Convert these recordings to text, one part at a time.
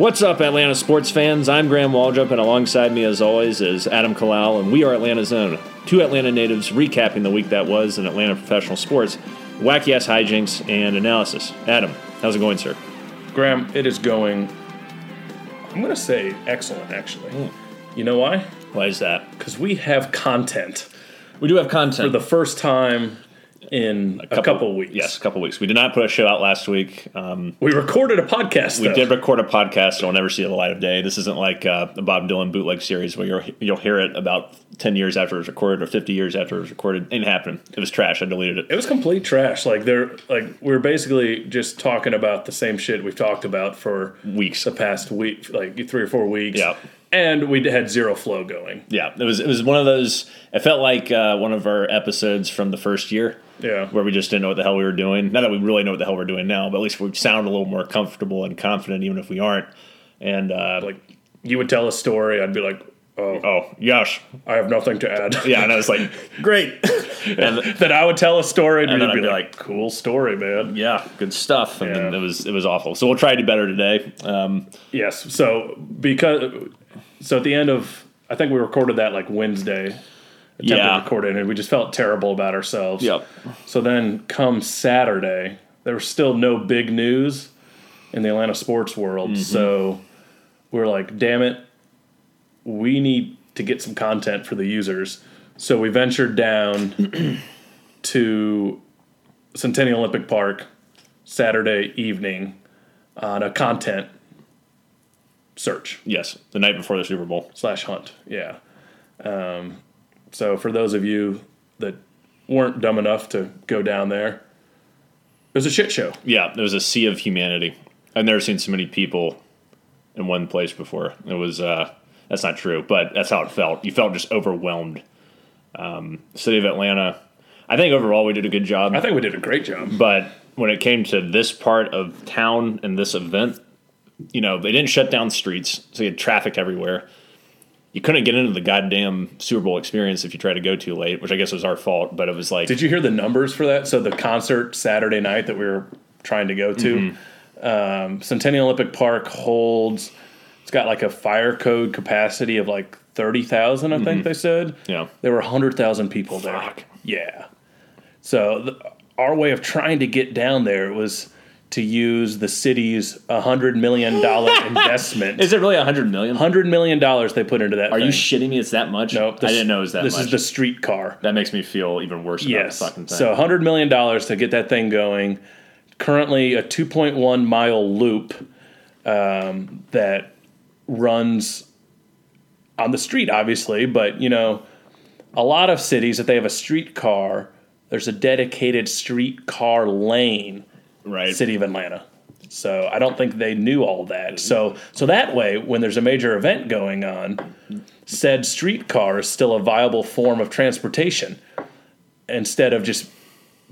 What's up, Atlanta sports fans? I'm Graham Waldrop, and alongside me, as always, is Adam Kalal, and we are Atlanta Zone, two Atlanta natives recapping the week that was in Atlanta professional sports, wacky ass hijinks, and analysis. Adam, how's it going, sir? Graham, it is going. I'm going to say excellent, actually. Hmm. You know why? Why is that? Because we have content We do have content. for the first time in a couple, weeks. Yes, a couple weeks. We did not put a show out last week. Um, We recorded a podcast. we though. did record a podcast. It'll never see the light of day. This isn't like uh, the Bob Dylan bootleg series where you'll, you'll hear it about 10 years after it was recorded or 50 years after it was recorded. It didn't happen. It was trash. I deleted it. It was complete trash. Like they're like we're basically just talking about the same shit we've talked about for Weeks. the past week, like three or four weeks. Yeah. And we had zero flow going. Yeah, it was it was one of those. It felt like uh, one of our episodes from the first year, Yeah. where we just didn't know what the hell we were doing. Not that we really know what the hell we're doing now, but at least we sound a little more comfortable and confident, even if we aren't. And uh, Like you would tell a story, I'd be like, "Oh, oh gosh, I have nothing to add." yeah, and I was like, great, and then I would tell a story, and, And you'd be be like, "Cool story, man." yeah, good stuff. And Yeah. it was it was awful. So we'll try to do better today. Um, Yes. So because so at the end of I think we recorded that like Wednesday. Attempted Yeah. to record it, and we just felt terrible about ourselves. Yep. So then, come Saturday, there was still no big news in the Atlanta sports world. Mm-hmm. So we're like, damn it, we need to get some content for the users. So we ventured down to Centennial Olympic Park Saturday evening on a content search yes, the night before the Super Bowl. slash hunt. Yeah. Um, so for those of you that weren't dumb enough to go down there, it was a shit show. Yeah, it was a sea of humanity. I've never seen so many people in one place before. It was uh, that's not true, but that's how it felt. You felt just overwhelmed. Um, city of Atlanta. I think overall we did a good job, I think we did a great job. but when it came to this part of town and this event, you know, they didn't shut down streets, so you had traffic everywhere. You couldn't get into the goddamn Super Bowl experience if you tried to go too late, which I guess was our fault. But it was like, Did you hear the numbers for that? So the concert Saturday night that we were trying to go to, um, Centennial Olympic Park holds. It's got like a fire code capacity of like thirty thousand. I think they said. Yeah. There were hundred thousand people there. Yeah. So the, our way of trying to get down there was to use the city's hundred million dollar investment. is it really a hundred million? Hundred million dollars they put into that. Are you shitting me? It's that much? Nope, I didn't know it was that This much. is the streetcar. That makes me feel even worse about Yes. the fucking thing. So $100 million to get that thing going. Currently, a 2.1 mile loop um, that runs on the street, obviously, but you know, a lot of cities, if they have a streetcar, there's a dedicated streetcar lane, right. City of Atlanta. So I don't think they knew all that. So so that way, when there's a major event going on, said streetcar is still a viable form of transportation instead of just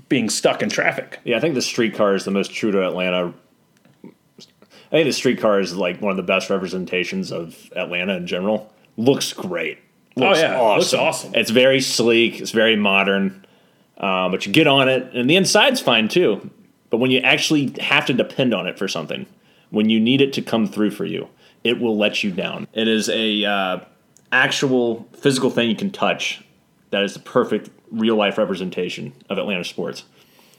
being stuck in traffic. Yeah, I think the streetcar is the most true to Atlanta. I think the streetcar is like one of the best representations of Atlanta in general. Looks great. Looks Oh, yeah. Looks awesome. It's very sleek. It's very modern. Uh, but you get on it, and the inside's fine too. But when you actually have to depend on it for something, when you need it to come through for you, it will let you down. It is a uh, actual physical thing you can touch. That is the perfect real life representation of Atlanta sports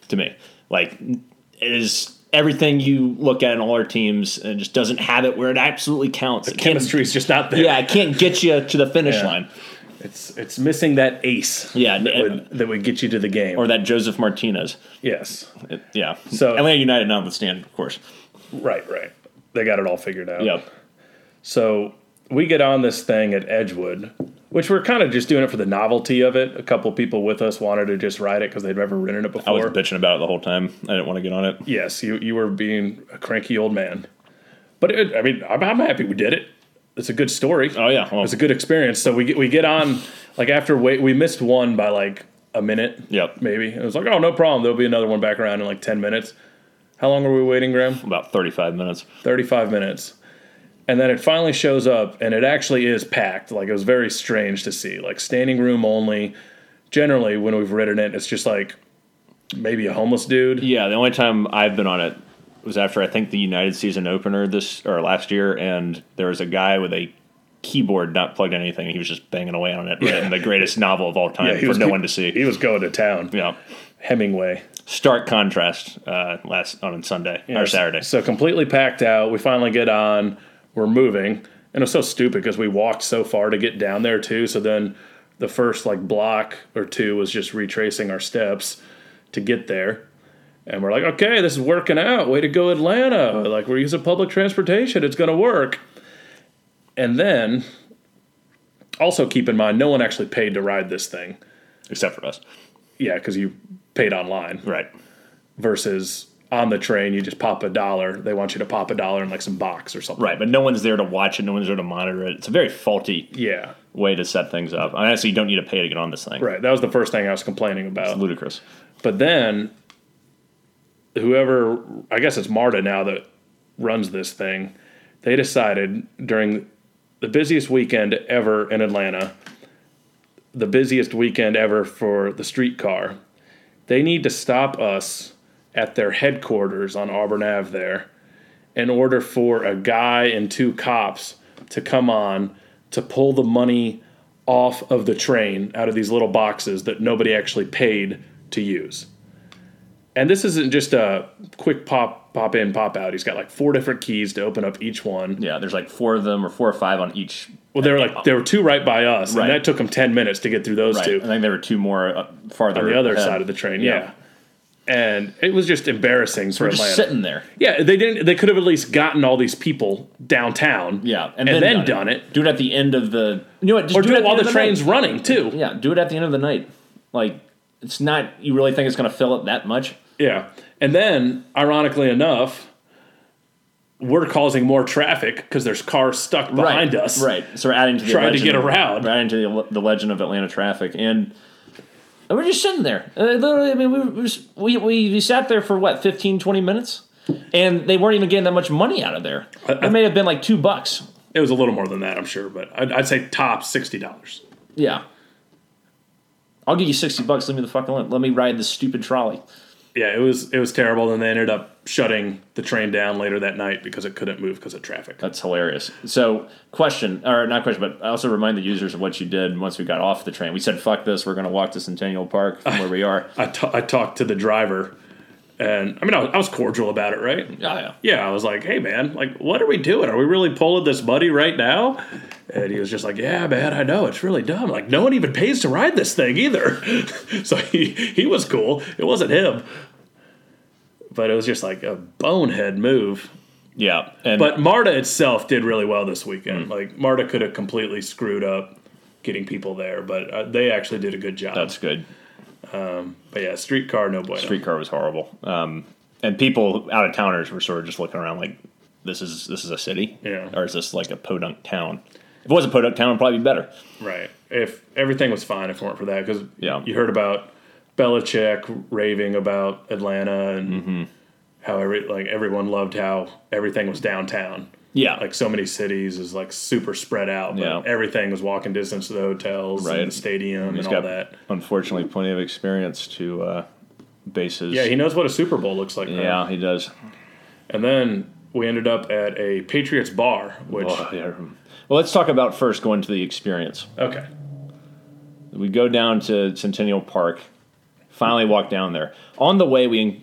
to me. Like it is everything you look at in all our teams, and just doesn't have it where it absolutely counts. Can't- Chemistry is just not there. yeah, it can't get you to the finish Yeah. line. It's it's missing that ace. Yeah, that and- would, that would get you to the game. Or that Josef Martinez. yes. It- yeah. So- Atlanta United notwithstanding, of course. Right, right. They got it all figured out. Yep. So we get on this thing at Edgewood, which we're kind of just doing it for the novelty of it. A couple people with us wanted to just ride it because they'd never ridden it before. I was bitching about it the whole time. I didn't want to get on it. yes, you you were being a cranky old man, but it, I mean, I'm, I'm happy we did it. It's a good story. Oh yeah. Well, It's a good experience. So we get we get on like after wait we missed one by like a minute. Yep. Maybe it was like oh no problem. There'll be another one back around in like ten minutes. How long are we waiting, Graham? about 35 minutes. 35 minutes. And then it finally shows up, and it actually is packed. Like, it was very strange to see. Like, standing room only. Generally, when we've ridden it, it's just like maybe a homeless dude. Yeah, the only time I've been on it was after I think the United season opener this or last year, and there was a guy with a keyboard not plugged in anything. He was just banging away on it, in the greatest novel of all time he for was no one to see. He was going to town. yeah, Hemingway. stark contrast uh, last on Sunday or Saturday. So completely packed out. We finally get on. We're moving, and it was so stupid because we walked so far to get down there too. So then the first like block or two was just retracing our steps to get there. And we're like, okay, this is working out. Way to go, Atlanta. Like, we're using public transportation. It's going to work. And then, also keep in mind, no one actually paid to ride this thing. except for us, Yeah, because you paid online right? versus on the train, you just pop a dollar. They want you to pop a dollar in like some box or something. Right, but no one's there to watch it. No one's there to monitor it. It's a very faulty Yeah. way to set things up. Honestly, you don't need to pay to get on this thing. Right. That was the first thing I was complaining about. It's ludicrous. But then, whoever, I guess it's Marta now that runs this thing, they decided during the busiest weekend ever in Atlanta, the busiest weekend ever for the streetcar, they need to stop us at their headquarters on Auburn Ave there in order for a guy and two cops to come on to pull the money off of the train out of these little boxes that nobody actually paid to use. And this isn't just a quick pop pop in pop out. He's got like four different keys to open up each one. Yeah, there's like four of them or four or five on each. Well, there were like there were two right by us, Right. and that took him ten minutes to get through those Right. two I think there were two more uh, farther on the other ahead. side of the train. Yeah. Yeah. And it was just embarrassing for We're just Atlanta. sitting there. Yeah, they didn't. They could have at least gotten all these people downtown. Yeah, and, then, done, it. Do it at the end of the. You know what? Just or do at it while end the train's night. running too. Yeah, do it at the end of the night. Like it's not. You really think it's going to fill it that much? Yeah. And then, ironically enough, we're causing more traffic because there's cars stuck behind right, us. Right. So we're adding to the Trying to get around. We're adding to the, the legend of Atlanta traffic, and, and we're just sitting there. Uh, literally, I mean, we, we, we, we sat there for what 15, 20 minutes, and they weren't even getting that much money out of there. It may have been like two bucks. It was a little more than that, I'm sure, but I'd, I'd say top sixty dollars. Yeah. I'll give you sixty bucks. Let me the fucking let, let me ride this stupid trolley. Yeah, it was it was terrible. And they ended up shutting the train down later that night because it couldn't move because of traffic. That's hilarious. So, question or not question, but I also remind the users of what you did once we got off the train. We said, "Fuck this, we're going to walk to Centennial Park from where we are." I I talked to the driver, and I mean I was, I was cordial about it, right? Yeah, yeah. Yeah, I was like, "Hey, man, like, what are we doing? Are we really pulling this buddy right now?" And he was just like, "Yeah, man, I know it's really dumb. Like, no one even pays to ride this thing either." so he he was cool. It wasn't him, but it was just like a bonehead move. Yeah, and But Marta itself did really well this weekend. Like Marta could have completely screwed up getting people there, but uh, they actually did a good job. that's good. But yeah, streetcar no bueno. Streetcar was horrible, um, and people out of towners were sort of just looking around like, "This is this is a city, Yeah. or is this like a podunk town?" If it was a podunk town, it'd probably be better. Right. If everything was fine if it weren't for that, because Yeah. you heard about Belichick raving about Atlanta and Mm-hmm. How every like everyone loved how everything was downtown. Yeah, Like so many cities is like super spread out, but Yeah. everything was walking distance to the hotels Right. and the stadium he's and all that. unfortunately plenty of experience to uh, bases. Yeah, he knows what a Super Bowl looks like. yeah, he does. And then we ended up at a Patriots bar, which Oh, yeah. Well, let's talk about first going to the experience. okay, We go down to Centennial Park. Finally, walk down there. On the way, we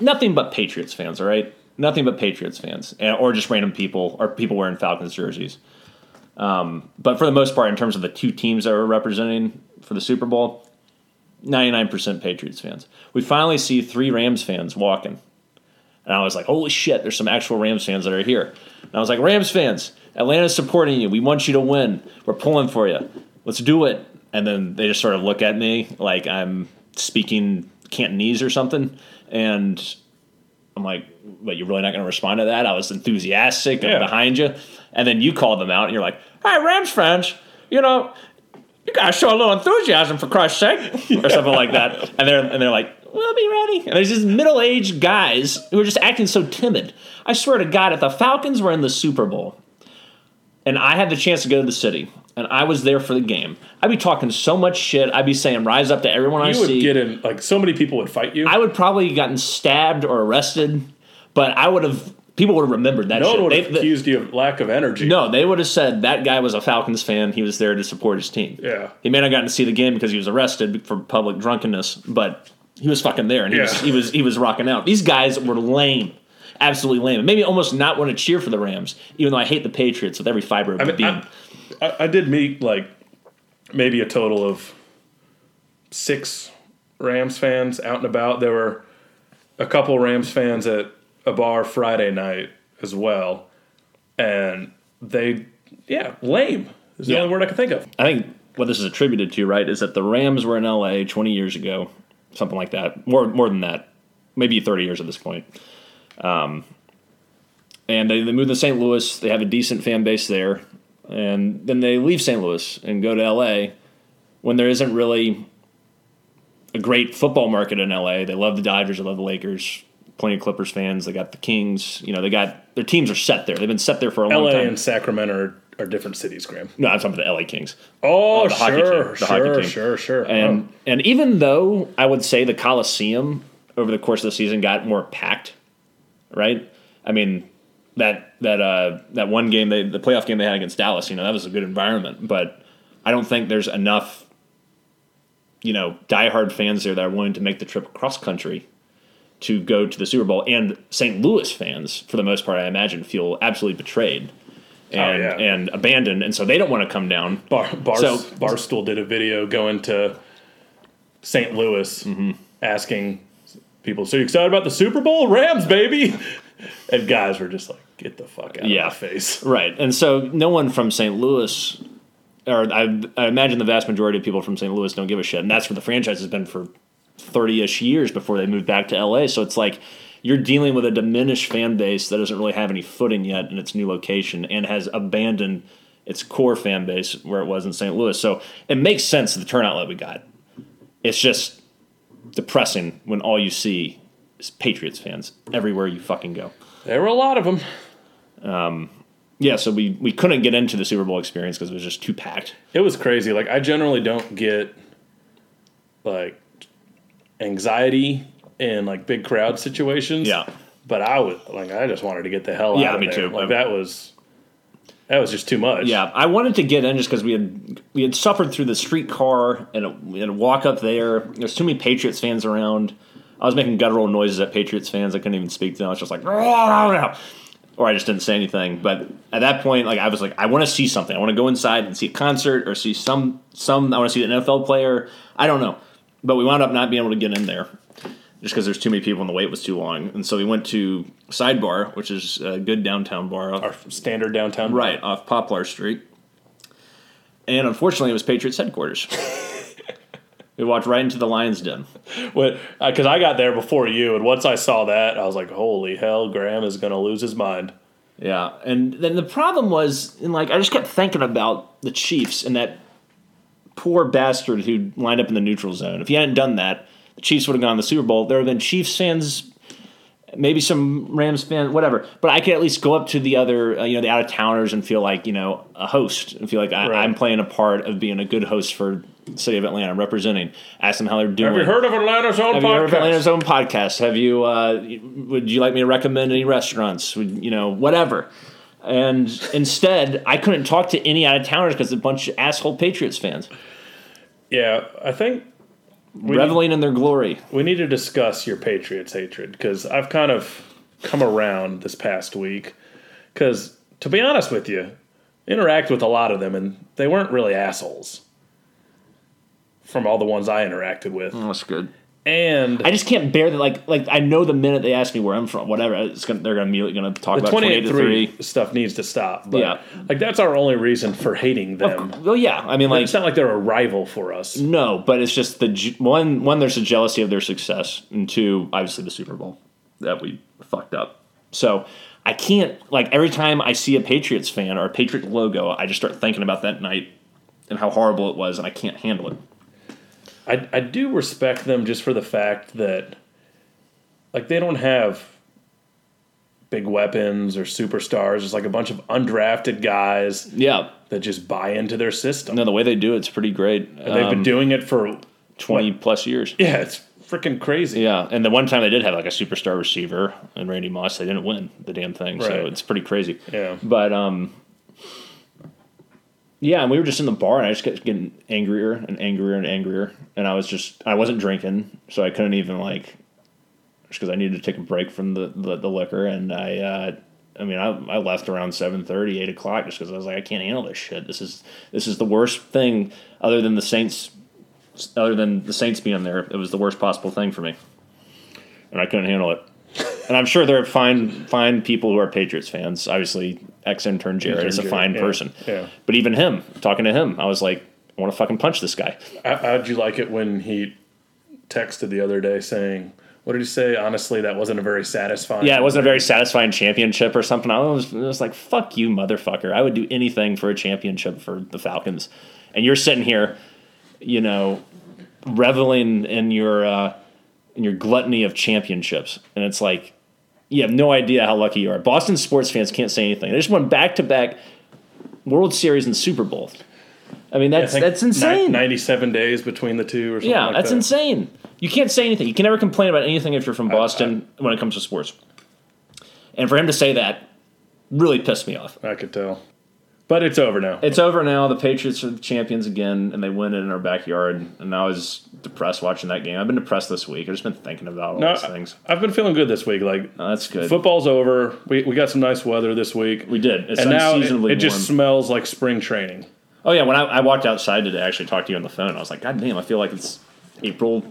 nothing but Patriots fans. All right, nothing but Patriots fans, and, or just random people or people wearing Falcons jerseys. Um, but for the most part, in terms of the two teams that were representing for the Super Bowl, ninety nine percent Patriots fans. We finally see three Rams fans walking, and I was like, "Holy shit!" There's some actual Rams fans that are here. And I was like, "Rams fans, Atlanta's supporting you. We want you to win. We're pulling for you. Let's do it." And then they just sort of look at me like I'm speaking Cantonese or something, and I'm like, "But You're really not going to respond to that?" I was enthusiastic. Yeah. behind you, and then you called them out, and you're like, "Hey, Rams fans, you know." You gotta show a little enthusiasm for Christ's sake, or something like that. And they're and they're like, "We'll be ready." And there's these middle-aged guys who are just acting so timid. I swear to God, if the Falcons were in the Super Bowl, and I had the chance to go to the city, and I was there for the game, I'd be talking so much shit. I'd be saying, "Rise up to everyone I see. you would see." get in like so many people would fight you. I would probably gotten stabbed or arrested, But I would have people would have remembered that. No shit. one would have they- accused you of lack of energy. no, they would have said that guy was a Falcons fan. He was there to support his team. Yeah. He may not have gotten to see the game because he was arrested for public drunkenness, but he was fucking there and he, was, he was he was rocking out. These guys were lame, absolutely lame. It made me almost not want to cheer for the Rams, even though I hate the Patriots with every fiber of I my mean, being. I, I, I did meet like maybe a total of six Rams fans out and about. There were a couple Rams fans at a bar Friday night as well, and they, yeah, lame is the Yeah. only word I can think of. I think what this is attributed to, right, is that the Rams were in LA 20 years ago, something like that. More more than that, maybe 30 years at this point. Um, and they, they moved to St. Louis. They have a decent fan base there, and then they leave St. Louis and go to LA when there isn't really a great football market in LA. They love the Dodgers. They love the Lakers. Plenty of Clippers fans. They got the Kings. You know, they got their teams are set there. They've been set there for a long time. LA and Sacramento are, are different cities, Graham. no, I'm talking about the LA Kings. Oh, oh, the hockey team. sure, sure, sure, sure. And Oh. and even though I would say the Coliseum over the course of the season got more packed, right? I mean that that uh, that one game they the playoff game they had against Dallas, you know, that was a good environment, but I don't think there's enough you know diehard fans there that are willing to make the trip cross country to go to the Super Bowl. And St. Louis fans, for the most part, I imagine, feel absolutely betrayed and yeah. and abandoned, and so they don't want to come down. Bar, Bars, So- Barstool did a video going to St. Louis Mm-hmm. asking people, "So you excited about the Super Bowl? Rams, baby!" And guys were just like, "Get the fuck out Yeah. of my face." Right. And so no one from St. Louis, or I, I imagine the vast majority of people from St. Louis don't give a shit. And that's where the franchise has been for 30 ish years before they moved back to LA. So it's like you're dealing with a diminished fan base that doesn't really have any footing yet in its new location and has abandoned its core fan base where it was in St. Louis. So it makes sense the turnout that we got. It's just depressing when all you see is Patriots fans everywhere you fucking go. There were a lot of them. Um, yeah, so we, we couldn't get into the Super Bowl experience because it was just too packed. It was crazy. Like I generally don't get like anxiety in like big crowd situations. Yeah. But I was like, I just wanted to get the hell Yeah, out of me there. too. Like that was that was just too much. Yeah, I wanted to get in just because we had we had suffered through the streetcar and a, we had a walk up there. There's too many Patriots fans around. I was making guttural noises at Patriots fans. I couldn't even speak to them. I was just like, or I just didn't say anything. But at that point, like I was like, I want to see something. I want to go inside and see a concert or see some some. I want to see an NFL player. I don't know, but we wound up not being able to get in there just because there's too many people and the wait was too long. And so we went to Sidebar, which is a good downtown bar. Our standard downtown. Right, off Poplar Street. And unfortunately, it was Patriots headquarters. we walked right into the Lions Den. Because uh, I got there before you, and once I saw that, I was like, "Holy hell, Graham is going to lose his mind." Yeah, and then the problem was, and like I just kept thinking about the Chiefs and that poor bastard who lined up in the neutral zone. If he hadn't done that, the Chiefs would have gone to the Super Bowl. There would have been Chiefs fans, maybe some Rams fan, whatever. But I could at least go up to the other, uh, you know, the out of towners and feel like you know a host and feel like I, Right. I'm playing a part of being a good host for city of Atlanta, representing. Ask them how they're doing. Have you heard of Atlanta's own Have you heard of podcast? Atlanta's own podcast? Have you? Uh, would you like me to recommend any restaurants? Would, you know, whatever. And instead, I couldn't talk to any out of towners because a bunch of asshole Patriots fans yeah, I think we reveling in their glory. we need to discuss your Patriots hatred because I've kind of come around this past week. Because to be honest with you, interact with a lot of them, and they weren't really assholes. From all the ones I interacted with, mm, That's good. And I just can't bear that. Like, like I know the minute they ask me where I'm from, whatever, it's gonna, they're gonna immediately gonna talk the about twenty eight eight to three three. stuff needs to stop. But Yeah. like that's our only reason for hating them. Well, yeah, I mean, like it's not like they're a rival for us. No, but it's just the one. One, there's a jealousy of their success, and two, obviously the Super Bowl that we fucked up. So I can't like every time I see a Patriots fan or a Patriot logo, I just start thinking about that night and how horrible it was, and I can't handle it. I, I do respect them just for the fact that like they don't have big weapons or superstars. It's like a bunch of undrafted guys Yeah, that just buy into their system. no, the way they do it's pretty great. They've been Um, doing it for twenty plus years. yeah, it's freaking crazy. Yeah, and the one time they did have like a superstar receiver and Randy Moss, they didn't win the damn thing. So it's pretty crazy. Yeah. But um, yeah, and we were just in the bar, and I just kept getting angrier and angrier and angrier, and I was just I wasn't drinking, so I couldn't even like, just because I needed to take a break from the the, the liquor, and I. Uh, I mean, I, I left around 7.30, 8 o'clock just because I was like, I can't handle this shit. This is this is the worst thing, other than the Saints, other than the Saints being there. It was the worst possible thing for me, and I couldn't handle it. And I'm sure there are fine fine people who are Patriots fans. Obviously, ex intern Jared is a Jared, fine yeah, person. yeah. But even him, talking to him, I was like, I want to fucking punch this guy. How, how'd you like it when he texted the other day saying, "What did he say? Honestly, that wasn't a very satisfying." Yeah, it wasn't a very satisfying championship or something. I was, I was like, fuck you, motherfucker. I would do anything for a championship for the Falcons. And you're sitting here, you know, reveling in your uh, in your gluttony of championships. And it's like, you have no idea how lucky you are. Boston sports fans can't say anything. They just won back to back World Series and Super Bowl. I mean, I that's think that's insane. ni- Ninety-seven days between the two, or something. Yeah, like that's that. insane. You can't say anything. You can never complain about anything if you're from Boston when it comes to sports. And for him to say that really pissed me off. I could tell, but it's over now. It's over now. The Patriots are the champions again, and they win it in our backyard. And I was depressed watching that game. I've been depressed this week. I've just been thinking about all No, these things. I've been feeling good this week. Like Oh, that's good. football's over. We, we got some nice weather this week. we did. It's and now it, it just smells like spring training. Oh yeah, when I, I walked outside today, I actually talked to you on the phone. I was like, God damn, I feel like it's April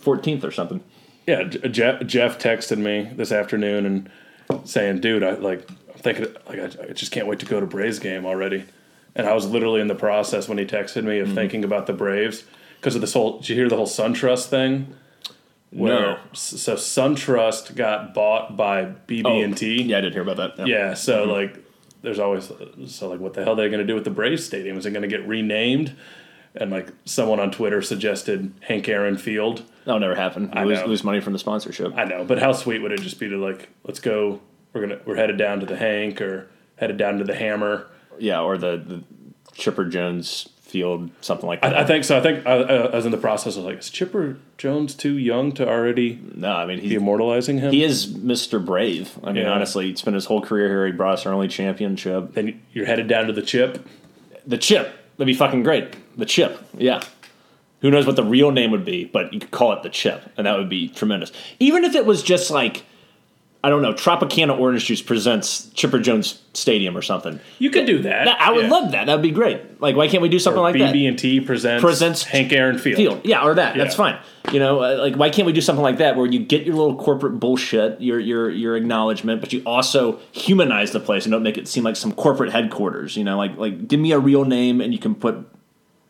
fourteenth or something. Yeah, Jeff, Jeff texted me this afternoon and saying, "Dude, I like thinking like I, I just can't wait to go to Braves game already." And I was literally in the process when he texted me Mm-hmm. of thinking about the Braves because of this whole. Did you hear the whole SunTrust thing? No. So SunTrust got bought by BB&T. Oh, Yeah, I didn't hear about that. Yeah, so Mm-hmm. like, there's always so like, what the hell are they going to do with the Braves stadium? Is it going to get renamed? And like, someone on Twitter suggested Hank Aaron Field. That'll never happen. I lose, know. lose money from the sponsorship. I know, but how sweet would it just be to like, let's go. We're gonna we're headed down to the Hank or headed down to the Hammer. Yeah, or the, the Chipper Jones Field, something like that. I, I think so. I think I, I was in the process of like, is Chipper Jones too young to already no, I mean be he immortalizing him? he is Mr. Brave. I mean, Yeah. honestly, he spent his whole career here. He brought us our only championship. then you're headed down to the Chip. The chip. That'd be fucking great. The chip. Yeah. Who knows what the real name would be, but you could call it the chip, and that would be tremendous. Even if it was just like, I don't know, Tropicana Orange Juice presents Chipper Jones Stadium or something. You could do that. That- I would Yeah. love that. That'd be great. Like, why can't we do something like that? BB&T presents, Presents Hank Aaron Field. field. Yeah, or that. That's fine. You know, uh, like why can't we do something like that where you get your little corporate bullshit, your your your acknowledgement, but you also humanize the place and don't make it seem like some corporate headquarters. You know, like like give me a real name and you can put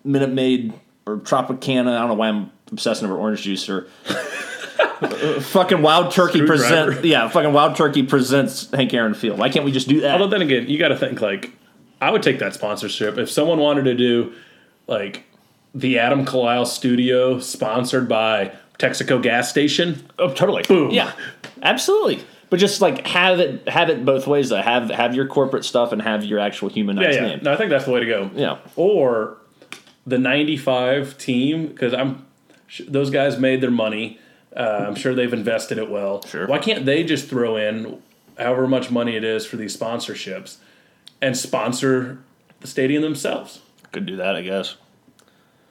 Minute Maid or Tropicana. I don't know why I'm obsessing over orange juice or. Fucking Wild Turkey Screwdriver. present, yeah. Fucking Wild Turkey presents Hank Aaron Field. Why can't we just do that? Although then again, you got to think like I would take that sponsorship if someone wanted to do like the Adam Kalile Studio sponsored by Texaco gas station. Oh, totally. Boom. Yeah, absolutely. But just like have it have it both ways. Though. Have have your corporate stuff and have your actual Yeah, humanized yeah. name. No, I think that's the way to go. Yeah. Or the '95 team because I'm those guys made their money. Uh, I'm sure they've invested it well. Sure. Why can't they just throw in however much money it is for these sponsorships and sponsor the stadium themselves? Could do that, I guess.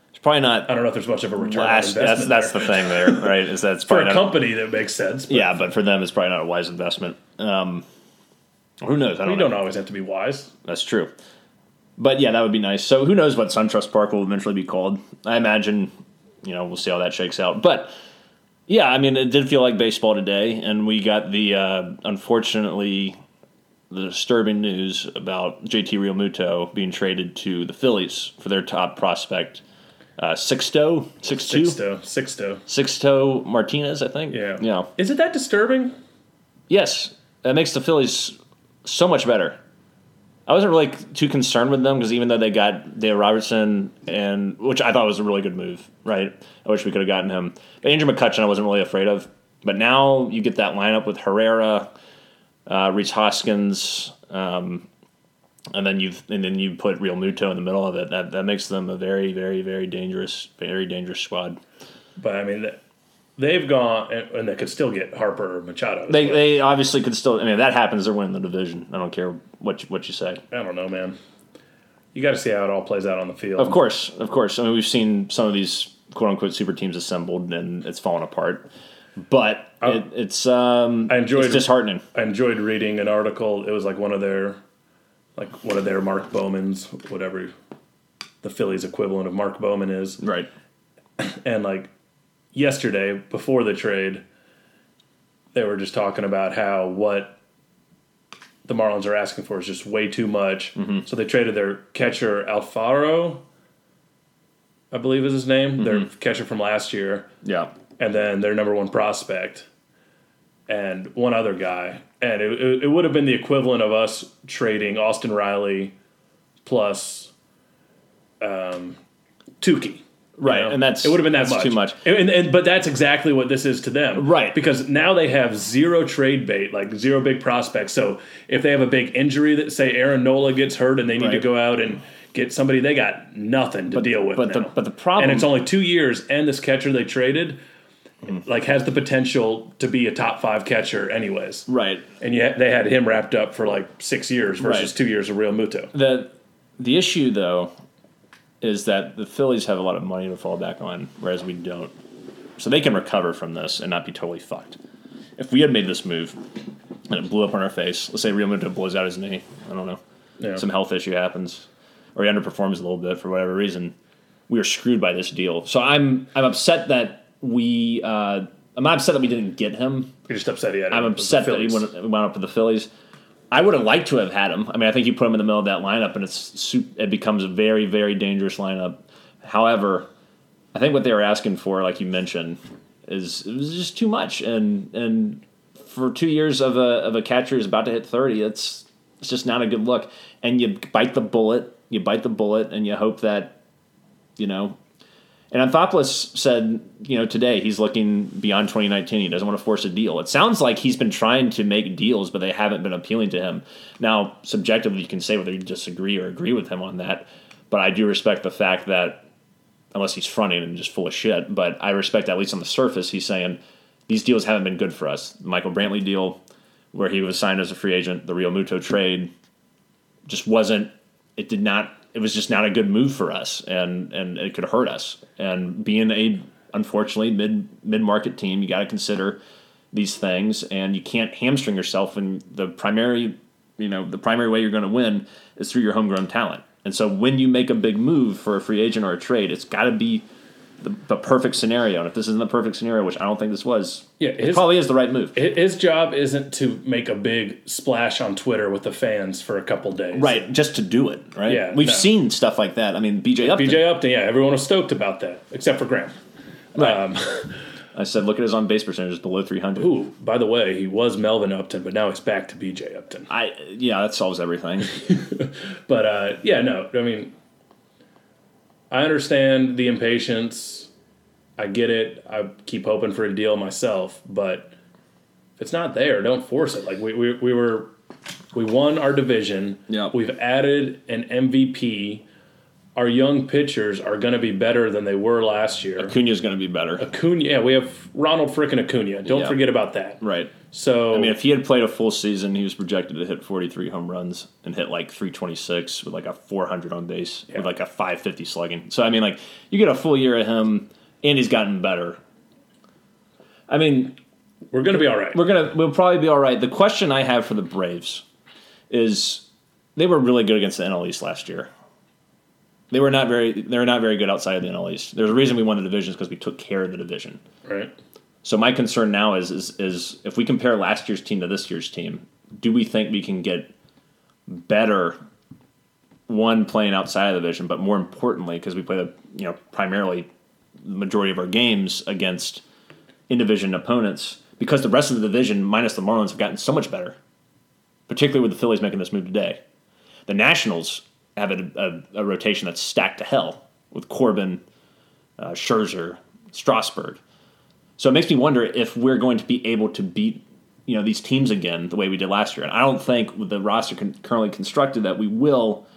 It's probably not. I don't know if there's much of a return on Last, investment. that's that's there. the thing there, right? Is that for a not, company that makes sense. But Yeah, but for them, it's probably not a wise investment. Um, who knows? I don't you know. don't always have to be wise. That's true. But yeah, that would be nice. So who knows what SunTrust Park will eventually be called? I imagine, you know, we'll see how that shakes out. But yeah, I mean, it did feel like baseball today, and we got the uh, unfortunately the disturbing news about JT Realmuto being traded to the Phillies for their top prospect, uh, Sixto, Sixto, Sixto, Sixto. Sixto Martinez, I think. Yeah. yeah. Is it that disturbing? Yes, that makes the Phillies so much better. I wasn't really too concerned with them because even though they got Dale Robertson and which I thought was a really good move, right? I wish we could have gotten him. But Andrew McCutchen, I wasn't really afraid of. But now you get that lineup with Herrera, uh, Rhys Hoskins, um, and then you've and then you put Realmuto in the middle of it. That that makes them a very very very dangerous very dangerous squad. But I mean, they've gone, and, and they could still get Harper or Machado. They, well. they obviously could still. I mean, if that happens, they're winning the division. I don't care what you, what you say. I don't know, man. You got to see how it all plays out on the field. Of course, of course. I mean, we've seen some of these quote unquote super teams assembled, and it's fallen apart. But it, it's um, I enjoyed- it's disheartening. I enjoyed reading an article. It was like one of their, like one of their Mark Bowman's, whatever the Phillies equivalent of Mark Bowman is. Right. And like yesterday, before the trade, they were just talking about how what the Marlins are asking for is just way too much. So they traded their catcher Alfaro, I believe is his name, their catcher from last year, Yeah. and then their number one prospect, and one other guy. And it, it, it would have been the equivalent of us trading Austin Riley plus um, Touki. Right, know? and that's it would have been that that's much. too much. And, and, and- but that's exactly what this is to them, Right. Because now they have zero trade bait, like zero big prospects. So if they have a big injury that say Aaron Nola gets hurt and they need to go out and get somebody, they got nothing to deal with. but the- but the problem- and it's only two years, and this catcher they traded, mm-hmm. like has the potential to be a top five catcher, anyways. Right. And yet they had him wrapped up for like six years versus Right. two years of Realmuto. The the issue though is that the Phillies have a lot of money to fall back on, whereas we don't. So they can recover from this and not be totally fucked. If we had made this move and it blew up on our face, let's say Realmuto blows out his knee, I don't know, Yeah. some health issue happens, or he underperforms a little bit for whatever reason, we are screwed by this deal. So I'm I'm upset that we uh, I'm not upset that we didn't get him. You're just upset he had. I'm it with the upset that he went, went up with the Phillies. I would have liked to have had him. I mean, I think you put him in the middle of that lineup, and it's it becomes a very, very dangerous lineup. However, I think what they were asking for, like you mentioned, is it was just too much. And and for two years of a of a catcher who's about to hit thirty, it's it's just not a good look. And you bite the bullet, you bite the bullet, and you hope that you know. And Anthopoulos said, you know, today he's looking beyond 2019. He doesn't want to force a deal. It sounds like he's been trying to make deals, but they haven't been appealing to him. Now, subjectively, you can say whether you disagree or agree with him on that, but I do respect the fact that, unless he's fronting and just full of shit, but I respect at least on the surface, he's saying these deals haven't been good for us. The Michael Brantley deal, where he was signed as a free agent, the Realmuto trade, just wasn't. It did not. It was just not a good move for us, and and it could hurt us. And being a unfortunately mid mid market team, you got to consider these things, and you can't hamstring yourself. And the primary, you know, the primary way you're going to win is through your homegrown talent. And so when you make a big move for a free agent or a trade, it's got to be the, the perfect scenario. And if this isn't the perfect scenario, which I don't think this was, Yeah, it probably is the right move. His job isn't to make a big splash on Twitter with the fans for a couple days. Right, just to do it, right? Yeah, We've no. seen stuff like that. I mean, BJ Upton. BJ Upton, yeah, everyone was stoked about that, except for Graham. Right. Um, I said, look at his on base percentage is below 300. Ooh, by the way, he was Melvin Upton, but now he's back to BJ Upton. I yeah, that solves everything. But uh, yeah, no, I mean, I understand the impatience. I get it. I keep hoping for a deal myself, but if it's not there, don't force it. Like we we, we were, we won our division. Yeah. We've added an MVP. Our young pitchers are going to be better than they were last year. Acuna's going to be better, Acuna, yeah, we have Ronald frickin' Acuna. Don't Yeah. forget about that. right? So I mean, if he had played a full season, he was projected to hit 43 home runs and hit like 326 with like a 400 on base Yeah. with like a 550 slugging. So I mean, like you get a full year of him, and he's gotten better. I mean, we're going to be all right. we're gonna we'll probably be all right. The question I have for the Braves is they were really good against the NL East last year. They were not very they were not very good outside of the NL East. There's a reason we won the division because we took care of the division. Right. So my concern now is, is is if we compare last year's team to this year's team, do we think we can get better one playing outside of the division, but more importantly, because we play the you know primarily the majority of our games against in division opponents, because the rest of the division minus the Marlins have gotten so much better, particularly with the Phillies making this move today. The Nationals have a, a, a rotation that's stacked to hell with Corbin, uh, Scherzer, Strasburg. So it makes me wonder if we're going to be able to beat you know these teams again the way we did last year. And I don't think with the roster con- currently constructed that we will.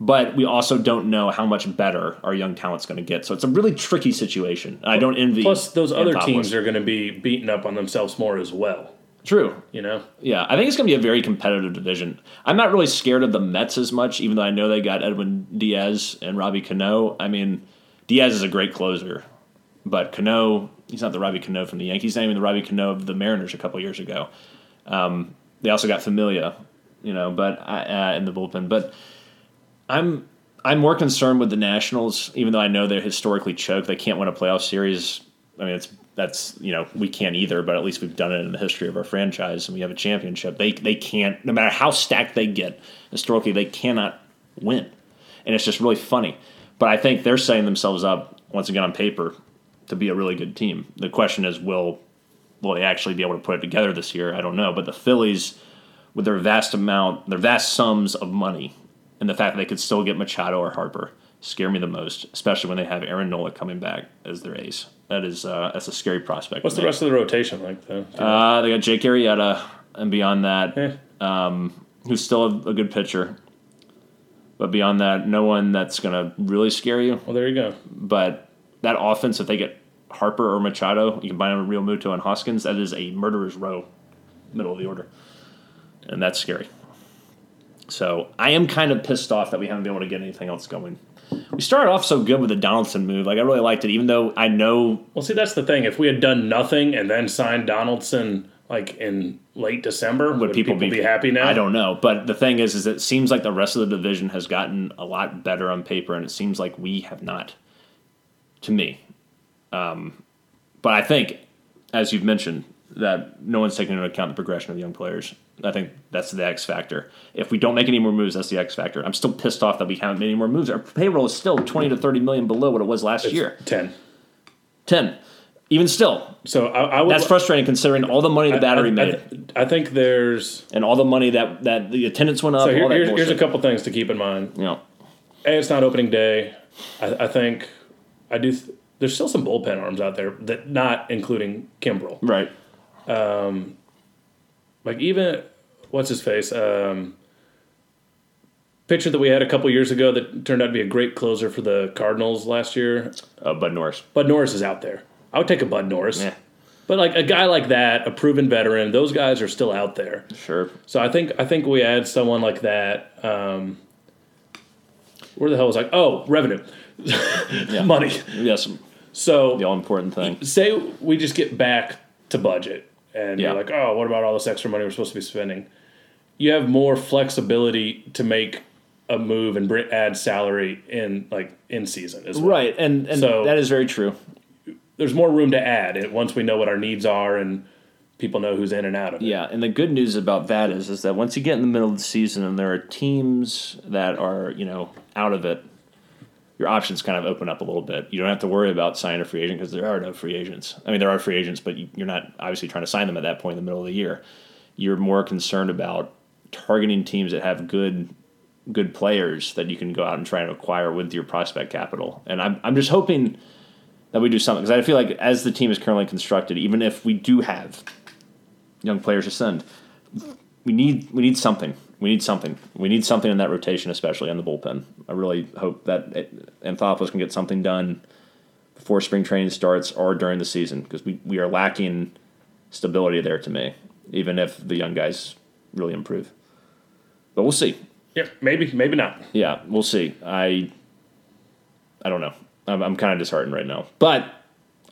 but we also don't know how much better our young talent's going to get. So it's a really tricky situation. I don't envy. Plus, those other teams are going to be beating up on themselves more as well. True. You know, Yeah, I think it's going to be a very competitive division. I'm not really scared of the Mets as much, even though I know they got Edwin Diaz and Robbie Cano. I mean, Diaz is a great closer, but Cano, he's not the Robbie Cano from the Yankees. He's not even the Robbie Cano of the Mariners a couple years ago. Um, they also got Familia, you know, but I, uh, in the bullpen. But I'm I'm more concerned with the Nationals, even though I know they're historically choked. They can't win a playoff series. I mean, it's that's you know we can't either, but at least we've done it in the history of our franchise, and we have a championship. They they can't, no matter how stacked they get historically, they cannot win, and it's just really funny. But I think they're setting themselves up once again on paper to be a really good team. The question is, will will they actually be able to put it together this year? I don't know. But the Phillies, with their vast amount, their vast sums of money, and the fact that they could still get Machado or Harper, scare me the most. Especially when they have Aaron Nola coming back as their ace. That is uh, that's a scary prospect. what's the rest of the rotation like though? Uh, they got Jake Arrieta, and beyond that, Eh. who's still a, a good pitcher. But beyond that, no one that's going to really scare you. well, there you go. But that offense, if they get Harper or Machado, you combine them with Realmuto and Hoskins, that is a murderer's row, middle of the order. And that's scary. So I am kind of pissed off that we haven't been able to get anything else going. We started off so good with the Donaldson move. Like I really liked it, even though I know Well, see, that's the thing. If we had done nothing and then signed Donaldson like in late December, would, people, be, happy now? I don't know, but the thing is, is it seems like the rest of the division has gotten a lot better on paper, and it seems like we have not. To me, um, but I think, as you've mentioned, that no one's taking into account the progression of young players. I think that's the X factor. If we don't make any more moves, that's the X factor. I'm still pissed off that we haven't made any more moves. Our payroll is still 20 to 30 million below what it was last It's year. ten. 10. Even still, So I, I would. that's frustrating considering all the money the battery I, I, made I think there's. and all the money that, that the attendance went up. So here, here's, here's a couple things to keep in mind. know, A, it's not opening day. I, I think I do. Th- there's still some bullpen arms out there that not including Kimbrel. right. Um, Like even what's his face um, pitcher that we had a couple years ago that turned out to be a great closer for the Cardinals last year. Uh, Bud Norris. Bud Norris is out there. I would take a Bud Norris. Yeah, But like a guy like that, a proven veteran, those guys are still out there. sure. So I think I think we add someone like that. Um, where the hell was I? Oh, revenue, money. Yes, So the all important thing. say we just get back to budget and Yeah. you're like, oh, what about all this extra money we're supposed to be spending? You have more flexibility to make a move and add salary in like in season as well. Right, and and So- that is very true. There's more room to add it once we know what our needs are and people know who's in and out of it. Yeah, and the good news about that is is that once you get in the middle of the season and there are teams that are you know out of it, your options kind of open up a little bit. You don't have to worry about signing a free agent because there are no free agents. I mean, there are free agents, but you- you're not obviously trying to sign them at that point in the middle of the year. You're more concerned about targeting teams that have good good players that you can go out and try and acquire with your prospect capital. And I'm I'm just hoping that we do something because I feel like as the team is currently constructed, even if we do have young players to send, we need we need something. We need something. We need something in that rotation, especially on the bullpen. I really hope that Anthopoulos can get something done before spring training starts or during the season because we, we are lacking stability there to me, even if the young guys really improve. But we'll see. Yeah, maybe, maybe not. Yeah, we'll see. I I don't know. I'm, I'm kind of disheartened right now, but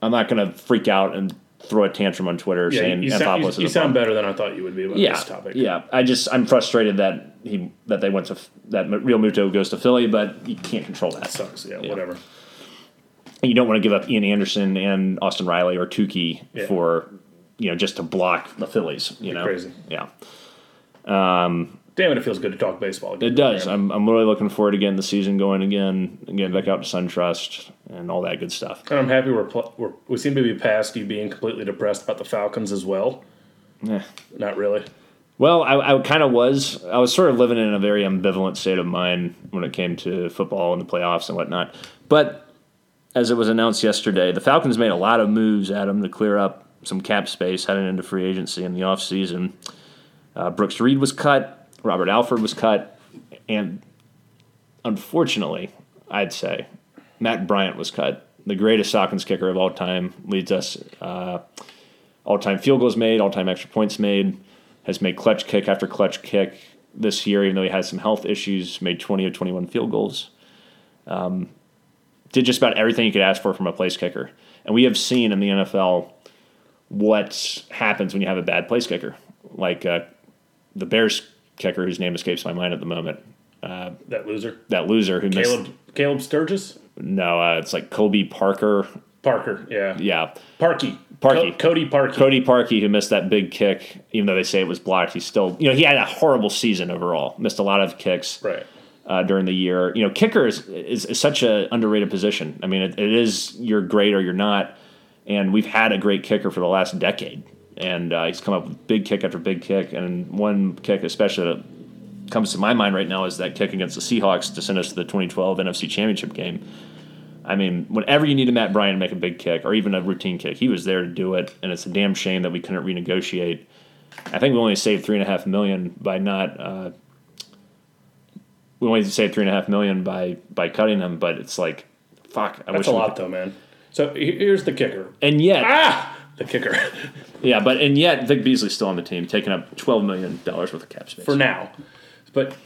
I'm not going to freak out and throw a tantrum on Twitter Yeah, saying you, Anthopoulos sound, you, you sound better than I thought you would be about Yeah, this topic. yeah. I just I'm frustrated that he that they went to that Realmuto goes to Philly, but you can't control that. Sucks. Yeah, Yeah. whatever. And you don't want to give up Ian Anderson and Austin Riley or Touki Yeah. for you know just to block the Phillies. You know, crazy. Yeah, um, Damn it, it feels good to talk baseball. Again. it does. I'm I'm really looking forward to getting the season going again, and getting back out to SunTrust and all that good stuff. And I'm happy we're, pl- we're we seem to be past you being completely depressed about the Falcons as well. Yeah. Not really. Well, I, I kind of was. I was sort of living in a very ambivalent state of mind when it came to football and the playoffs and whatnot. But as it was announced yesterday, the Falcons made a lot of moves, Adam, to clear up some cap space heading into free agency in the offseason. Uh, Brooks Reed was cut. Robert Alford was cut. And unfortunately, I'd say Matt Bryant was cut. The greatest Sockins kicker of all time leads us uh, all time field goals made, all time extra points made, has made clutch kick after clutch kick this year, even though he had some health issues, made 20 of 21 field goals. Um, did just about everything you could ask for from a place kicker. And we have seen in the NFL what happens when you have a bad place kicker. Like uh, the Bears kicker, whose name escapes my mind at the moment, That loser. that loser who missed. Caleb Caleb Sturgis? No, uh, it's like Kobe Parker. Parker, yeah. Yeah. Parkey. Parkey. Co- Cody Parkey. Cody Parkey, who missed that big kick, even though they say it was blocked, he still, you know, he had a horrible season overall. Missed a lot of kicks Right. uh, during the year. You know, kicker is, is, is such an underrated position. I mean, it, it is you're great or you're not. And we've had a great kicker for the last decade. And uh, he's come up with big kick after big kick. And one kick, especially that comes to my mind right now, is that kick against the Seahawks to send us to the 2012 NFC Championship game. I mean, whenever you need a Matt Bryant to make a big kick or even a routine kick, he was there to do it. And it's a damn shame that we couldn't renegotiate. I think we only saved three and a half million by not. Uh, we only saved three and a half million by by cutting him, but it's like, fuck. I That's wish a lot, could- though, man. So here's the kicker. And yet, Ah! The kicker. yeah, but and yet Vic Beasley's still on the team, taking up twelve million dollars worth of cap space. for now. But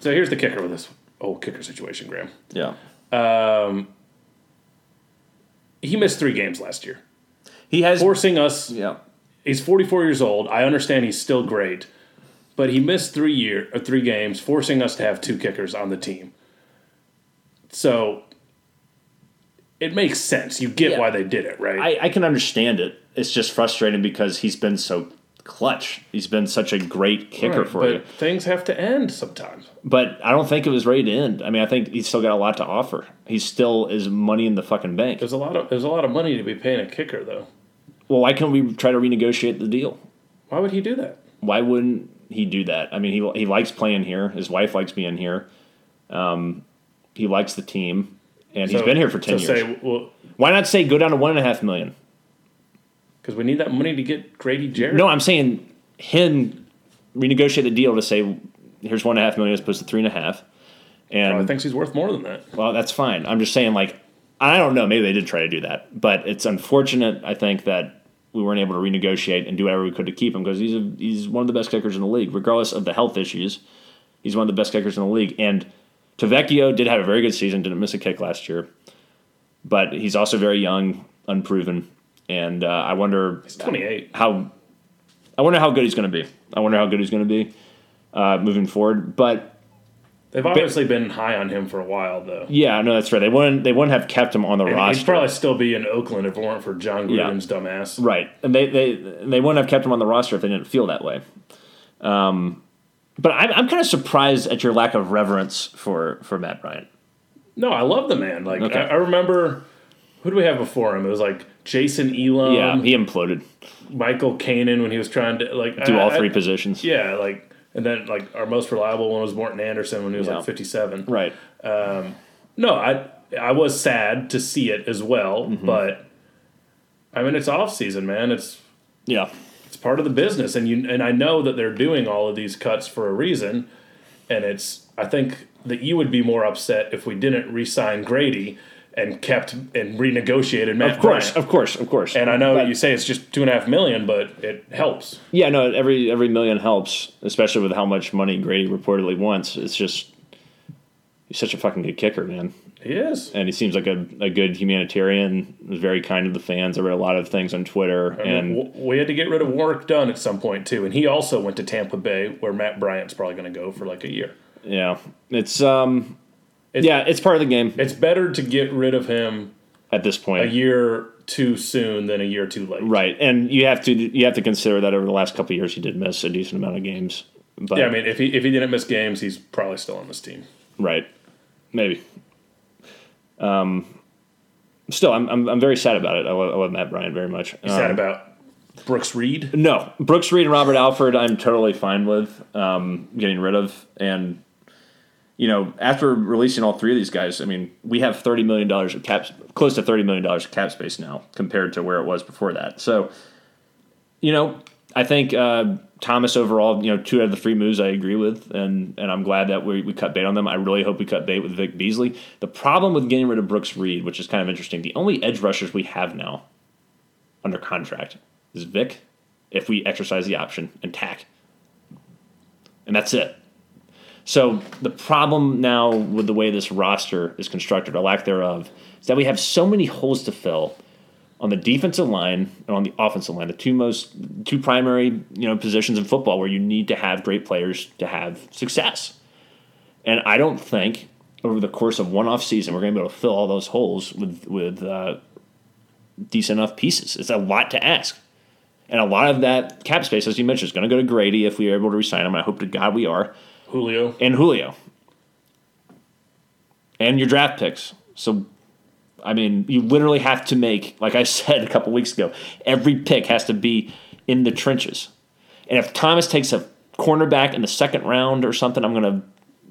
so here's the kicker with this whole kicker situation, Graham. yeah, um, He missed three games last year, he has. forcing us. yeah, He's 44 years old. I understand he's still great, but he missed three year or three games, forcing us to have two kickers on the team. So it makes sense. You get Yeah. why they did it, right? I, I can understand it. It's just frustrating because he's been so clutch. He's been such a great kicker Right, for but you. things have to end sometimes. But I don't think it was ready to end. I mean, I think he's still got a lot to offer. He still is money in the fucking bank. There's a lot of there's a lot of money to be paying a kicker, though. Well, why can't we try to renegotiate the deal? Why would he do that? Why wouldn't he do that? I mean, he he likes playing here. His wife likes being here. Um, he likes the team, and he's So- been here for ten so years. Say, well, why not say go down to one and a half million? because we need that money to get Grady Jarrett. No, I'm saying him renegotiate the deal to say here's one and a half million as opposed to three and a half. And I think he's worth more than that. Well, that's fine. I'm just saying, like, I don't know. Maybe they did try to do that, but it's unfortunate. I think that we weren't able to renegotiate and do whatever we could to keep him because he's a, he's one of the best kickers in the league, regardless of the health issues. He's one of the best kickers in the league, and Tavecchio did have a very good season. Didn't miss a kick last year, but he's also very young, unproven, and uh, I wonder He's 28. how I wonder how good he's going to be. I wonder how good he's going to be uh, moving forward, but. They've obviously been high on him for a while, though. Yeah, no, that's right. They wouldn't. They wouldn't have kept him on the And roster. he'd probably still be in Oakland if it weren't for John Yeah. Gruden's dumbass. Right, and they they they wouldn't have kept him on the roster if they didn't feel that way. Um, but I'm I'm kind of surprised at your lack of reverence for for Matt Bryant. No, I love the man. Like Okay. I, I remember, who do we have before him? It was like Jason Elam, yeah, he imploded. Michael Koenen when he was trying to like Do I- all I- three positions. Yeah, like and then like our most reliable one was Morten Andersen when he was Yeah. like 57. Right. No, I I was sad to see it as well, Mm-hmm. but I mean it's off season, man. It's Yeah. It's part of the business and you and I know that they're doing all of these cuts for a reason and it's I think that you would be more upset if we didn't re-sign Grady and kept and renegotiated Matt Of course, Bryant. of course, of course. And I know But- you say it's just two and a half million, but it helps. Yeah, no. Every every million helps, especially with how much money Grady reportedly wants. It's just he's such a fucking good kicker, man. He is. And he seems like a, a good humanitarian. Was very kind to the fans. I read a lot of things on Twitter, and W- we had to get rid of Warrick Dunn at some point too, and he also went to Tampa Bay, where Matt Bryant's probably going to go for like a year. yeah, it's um, It's- yeah, it's part of the game It's better to get rid of him at this point a year too soon than a year too late. Right, and you have to you have to consider that over the last couple of years he did miss a decent amount of games. But Yeah, I mean, if he if he didn't miss games, he's probably still on this team. right, maybe. Um, still, I'm, I'm I'm very sad about it. I love, I love Matt Bryant very much. He's sad Um, about Brooks Reed. No, Brooks Reed and Robert Alford, I'm totally fine with um, getting rid of. And you know, after releasing all three of these guys, I mean, we have thirty million dollars of cap, close to thirty million dollars of cap space now compared to where it was before that. So, you know, I think uh, Thomas overall, you know, two out of the three moves I agree with, and and I'm glad that we, we cut bait on them. I really hope we cut bait with Vic Beasley. The problem with getting rid of Brooks Reed, which is kind of interesting, the only edge rushers we have now under contract is Vic, if we exercise the option, and Takk. And that's it. So the problem now with the way this roster is constructed, or lack thereof, is that we have so many holes to fill on the defensive line and on the offensive line, the two most two primary you know positions in football where you need to have great players to have success. And I don't think over the course of one off season we're going to be able to fill all those holes with with uh, decent enough pieces. It's a lot to ask. And a lot of that cap space, as you mentioned, is going to go to Grady if we are able to resign him. I hope to God we are. Julio. And Julio. And your draft picks. So I mean, you literally have to make, like I said a couple weeks ago, every pick has to be in the trenches. And if Thomas takes a cornerback in the second round or something, I'm going to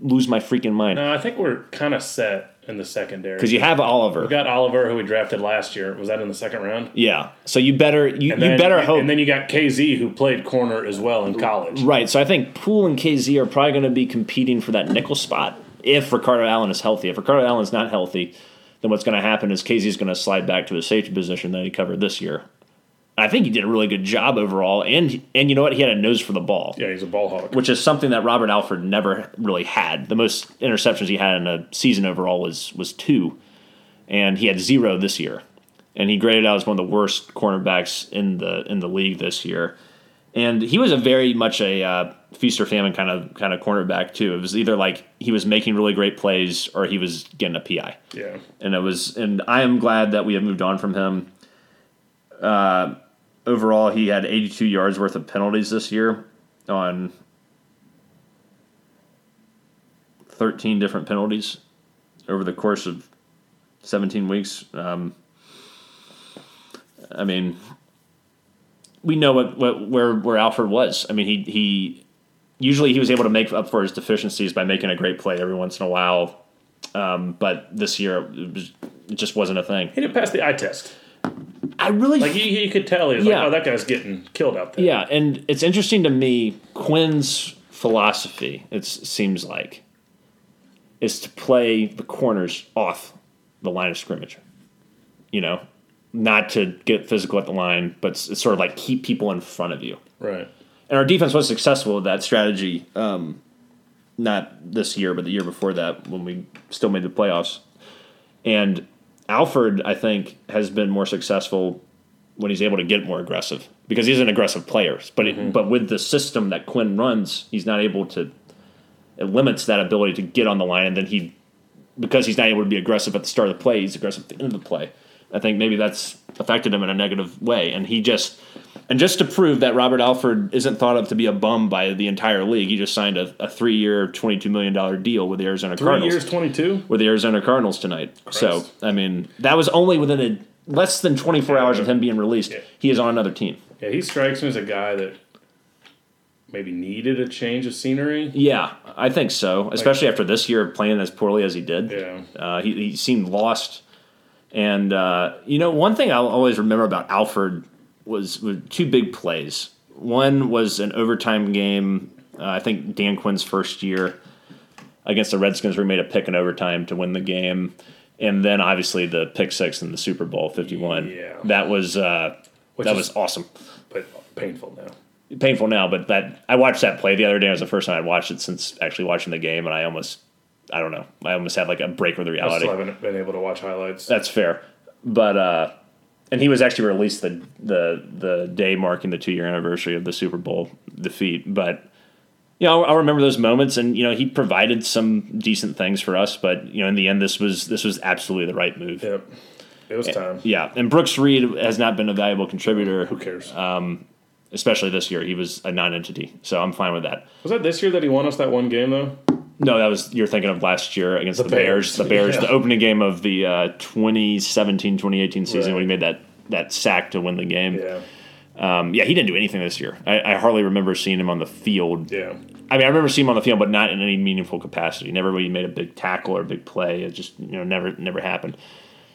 lose my freaking mind. No, I think we're kind of set in the secondary. Because you have Oliver. We got Oliver, who we drafted last year. Was that in the second round? Yeah. So you better you, then, you better hope. And then you got Kazee, who played corner as well in college. Right. So I think Poole and Kazee are probably going to be competing for that nickel spot if Ricardo Allen is healthy. If Ricardo Allen is not healthy, then what's going to happen is Kazee's going to slide back to his safety position that he covered this year. I think he did a really good job overall, and and you know what? He had a nose for the ball, Yeah, he's a ball hawk. which is something that Robert Alford never really had. The most interceptions he had in a season overall was was two, and he had zero this year. And he graded out as one of the worst cornerbacks in the in the league this year. And he was a very much a uh, feast or famine kind of kind of cornerback too. It was either like he was making really great plays or he was getting a PI Yeah. and it was and I am glad that we have moved on from him. Uh, overall, he had 82 yards worth of penalties this year on 13 different penalties over the course of 17 weeks. Um, I mean, we know what, what where where Alford was. I mean, he he usually he was able to make up for his deficiencies by making a great play every once in a while. Um, but this year it, was, it just wasn't a thing. He didn't pass the eye test. I really Like, he, he could tell. He was Yeah. like, oh, that guy's getting killed out there. Yeah, and it's interesting to me Quinn's philosophy. It seems like is to play the corners off the line of scrimmage. You know, not to get physical at the line, but it's, it's sort of like keep people in front of you. Right. And our defense was successful with that strategy. Um, not this year, but the year before that when we still made the playoffs. And Alford, I think, has been more successful when he's able to get more aggressive because he's an aggressive player. But it, but with the system that Quinn runs, he's not able to. It limits that ability to get on the line, and then he, because he's not able to be aggressive at the start of the play, he's aggressive at the end of the play. I think maybe that's affected him in a negative way, and he just. And just to prove that Robert Alford isn't thought of to be a bum by the entire league, he just signed a, a three-year, twenty-two million dollar deal with the Arizona Three Cardinals years, 22? with the Arizona Cardinals tonight. So, I mean, that was only within a less than 24 hours of him being released. Yeah. He is on another team. Yeah, he strikes me as a guy that maybe needed a change of scenery. Yeah, I think so, especially after this year of playing as poorly as he did. Yeah. Uh, he, he seemed lost. And, uh, you know, one thing I'll always remember about Alford was, was two big plays. One was an overtime game, uh, I think Dan Quinn's first year against the Redskins, we made a pick in overtime to win the game. And then obviously the pick six in the Super Bowl 51. Yeah. That was, uh, that was awesome. But painful now. Painful now, but that I watched that play the other day. It was the first time I'd watched it since actually watching the game, and I almost, I don't know, I almost had like a break with I reality. still haven't been able to watch highlights. That's fair, but uh, and he was actually released the the the day marking the two year anniversary of the Super Bowl defeat. But you know, I'll, I'll remember those moments, and you know, he provided some decent things for us. But you know, in the end, this was this was absolutely the right move. Yep. It was time. Yeah, and Brooks Reed has not been a valuable contributor, Who cares? Um, especially this year. He was a non-entity, so I'm fine with that. was that this year that he won us that one game, though? No, that was you're thinking of last year against the, Bears. Bears. The Bears, Yeah. the opening game of the uh, 2017-2018 season Right. when he made that that sack to win the game. Yeah. Um, yeah, he didn't do anything this year. I, I hardly remember seeing him on the field. Yeah. I mean, I remember seeing him on the field, but not in any meaningful capacity. Never really made a big tackle or a big play. It just you know never never happened.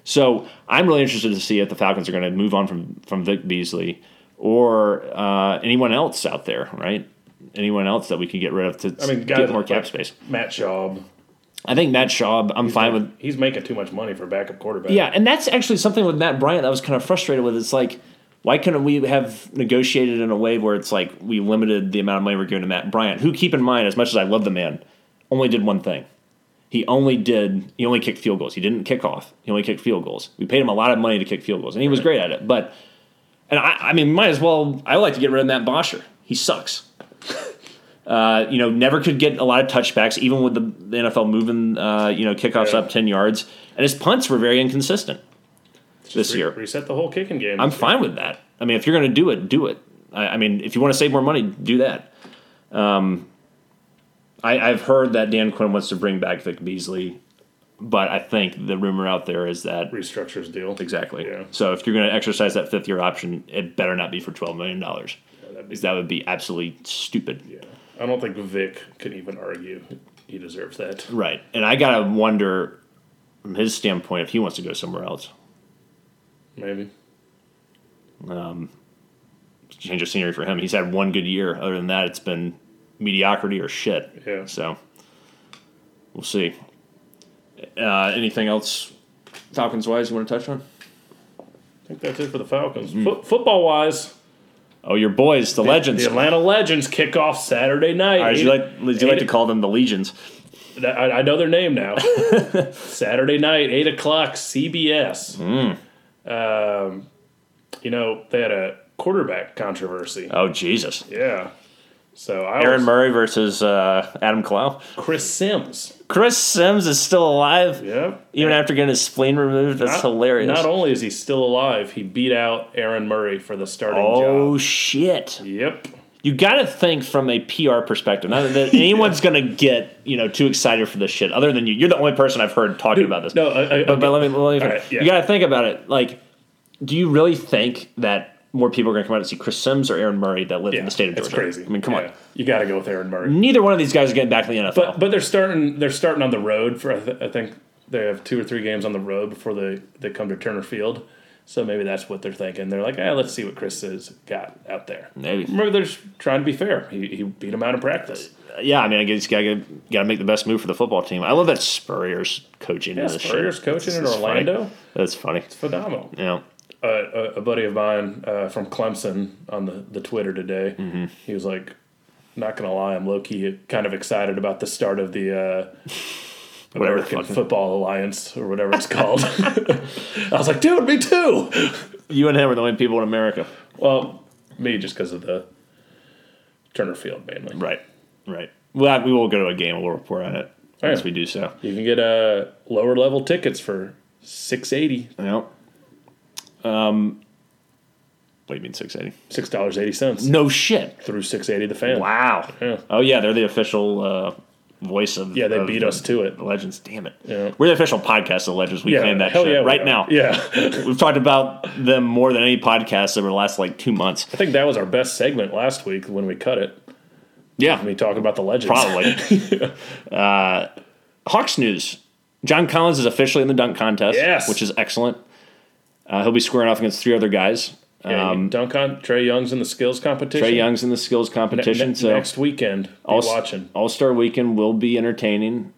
So I'm really interested to see if the Falcons are going to move on from from Vic Beasley, or uh, anyone else out there, right? Anyone else that we could get rid of to I mean, get more cap like space. Matt Schaub. I think Matt Schaub, I'm fine with. He's making too much money for backup quarterback. Yeah, and that's actually something with Matt Bryant that I was kind of frustrated with. It's like, why couldn't we have negotiated in a way where it's like we limited the amount of money we're giving to Matt Bryant, who, keep in mind, as much as I love the man, only did one thing. He only did, he only kicked field goals. He didn't kick off. He only kicked field goals. We paid him a lot of money to kick field goals, and he was great at it. But, and I, I mean, might as well, I like to get rid of Matt Bosher. He sucks. Uh, you know, never could get a lot of touchbacks, even with the, the NFL moving, uh, you know, kickoffs Yeah. up 10 yards. And his punts were very inconsistent this Re- year. reset the whole kicking game. I'm fine with that. I mean, if you're going to do it, do it. I, I mean, if you want to save more money, do that. Um, I, I've heard that Dan Quinn wants to bring back Vic Beasley, but I think the rumor out there is that restructures deal. exactly. Yeah. So if you're going to exercise that fifth year option, it better not be for twelve million dollars, that'd be- that would be absolutely stupid. Yeah, I don't think Vic can even argue he deserves that. Right. And I gotta wonder, from his standpoint, if he wants to go somewhere else. Maybe. Um, change of scenery for him. He's had one good year. Other than that, it's been mediocrity or shit. Yeah. So we'll see. Uh, anything else Falcons wise you want to touch on? I think that's it for the Falcons. Hmm. Fo- football wise, Oh, your boys, the, legends. The Atlanta Legends kick off Saturday night. Right, you like, would you like to call them the legions? I, I know their name now. Saturday night, eight o'clock, CBS. Hmm. Um, you know they had a quarterback controversy. Oh Jesus! Yeah. So I Aaron was, Murray versus uh, Adam Kalau. Chris Simms. Chris Simms is still alive, Yep. even after getting his spleen removed. That's Not- hilarious. Not only is he still alive, he beat out Aaron Murray for the starting oh job. Oh shit! Yep. you got to think from a PR perspective. Not that anyone's going to get you know too excited for this shit. Other than you, you're the only person I've heard talking about this. No, I, I, but, but let me, let me right, yeah. you got to think about it. Like, do you really think that more people are going to come out and see Chris Simms or Aaron Murray that live yeah, in the state of Georgia. it's crazy. I mean, come Yeah. on. You got to go with Aaron Murray. Neither one of these guys are getting back to the NFL. But but they're starting they're starting on the road for I, th- I think they have two or three games on the road before they, they come to Turner Field. So maybe that's what they're thinking. They're like, ah, let's see what Chris has got out there. Maybe. Remember, they're just trying to be fair. He, he beat him out in practice. yeah, I mean, I guess you got to got to make the best move for the football team. I love that Spurrier's coaching. Yeah, in this Spurrier's shit. coaching in is funny. Orlando. That's funny. It's phenomenal. Yeah. A, a buddy of mine uh, from Clemson on the, the Twitter today, Mm-hmm. he was like, not going to lie, I'm low key kind of excited about the start of the. Uh, Whatever the fuck- Football Alliance or whatever it's called. I was like, dude, me too. You and him are the only people in America. Well, me just because of the Turner Field mainly. Right. Right. Well, we will go to a game we'll report on it once yeah. we do so. You can get uh, lower level tickets for six eighty, Yep. Um, what do you mean six eighty? six dollars eighty cents No shit. through six eighty the fan. Wow. Yeah. Oh yeah, they're the official uh, voice of. Yeah, they of beat the us to it. Legends. Damn it. Yeah. We're the official podcast of Legends. We Yeah, claim that shit yeah, right now. Yeah, We've talked about them more than any podcast over the last like two months. I think that was our best segment last week when we cut it. Yeah, Me talking about the legends. probably. uh, Hawks news. John Collins is officially in the dunk contest, Yes. which is excellent. Uh, he'll be squaring off against three other guys. Yeah, Um, dunk on Trae Young's in the skills competition. Trae Young's in the skills competition, ne- so next weekend. Be All- watching. All Star Weekend will be entertaining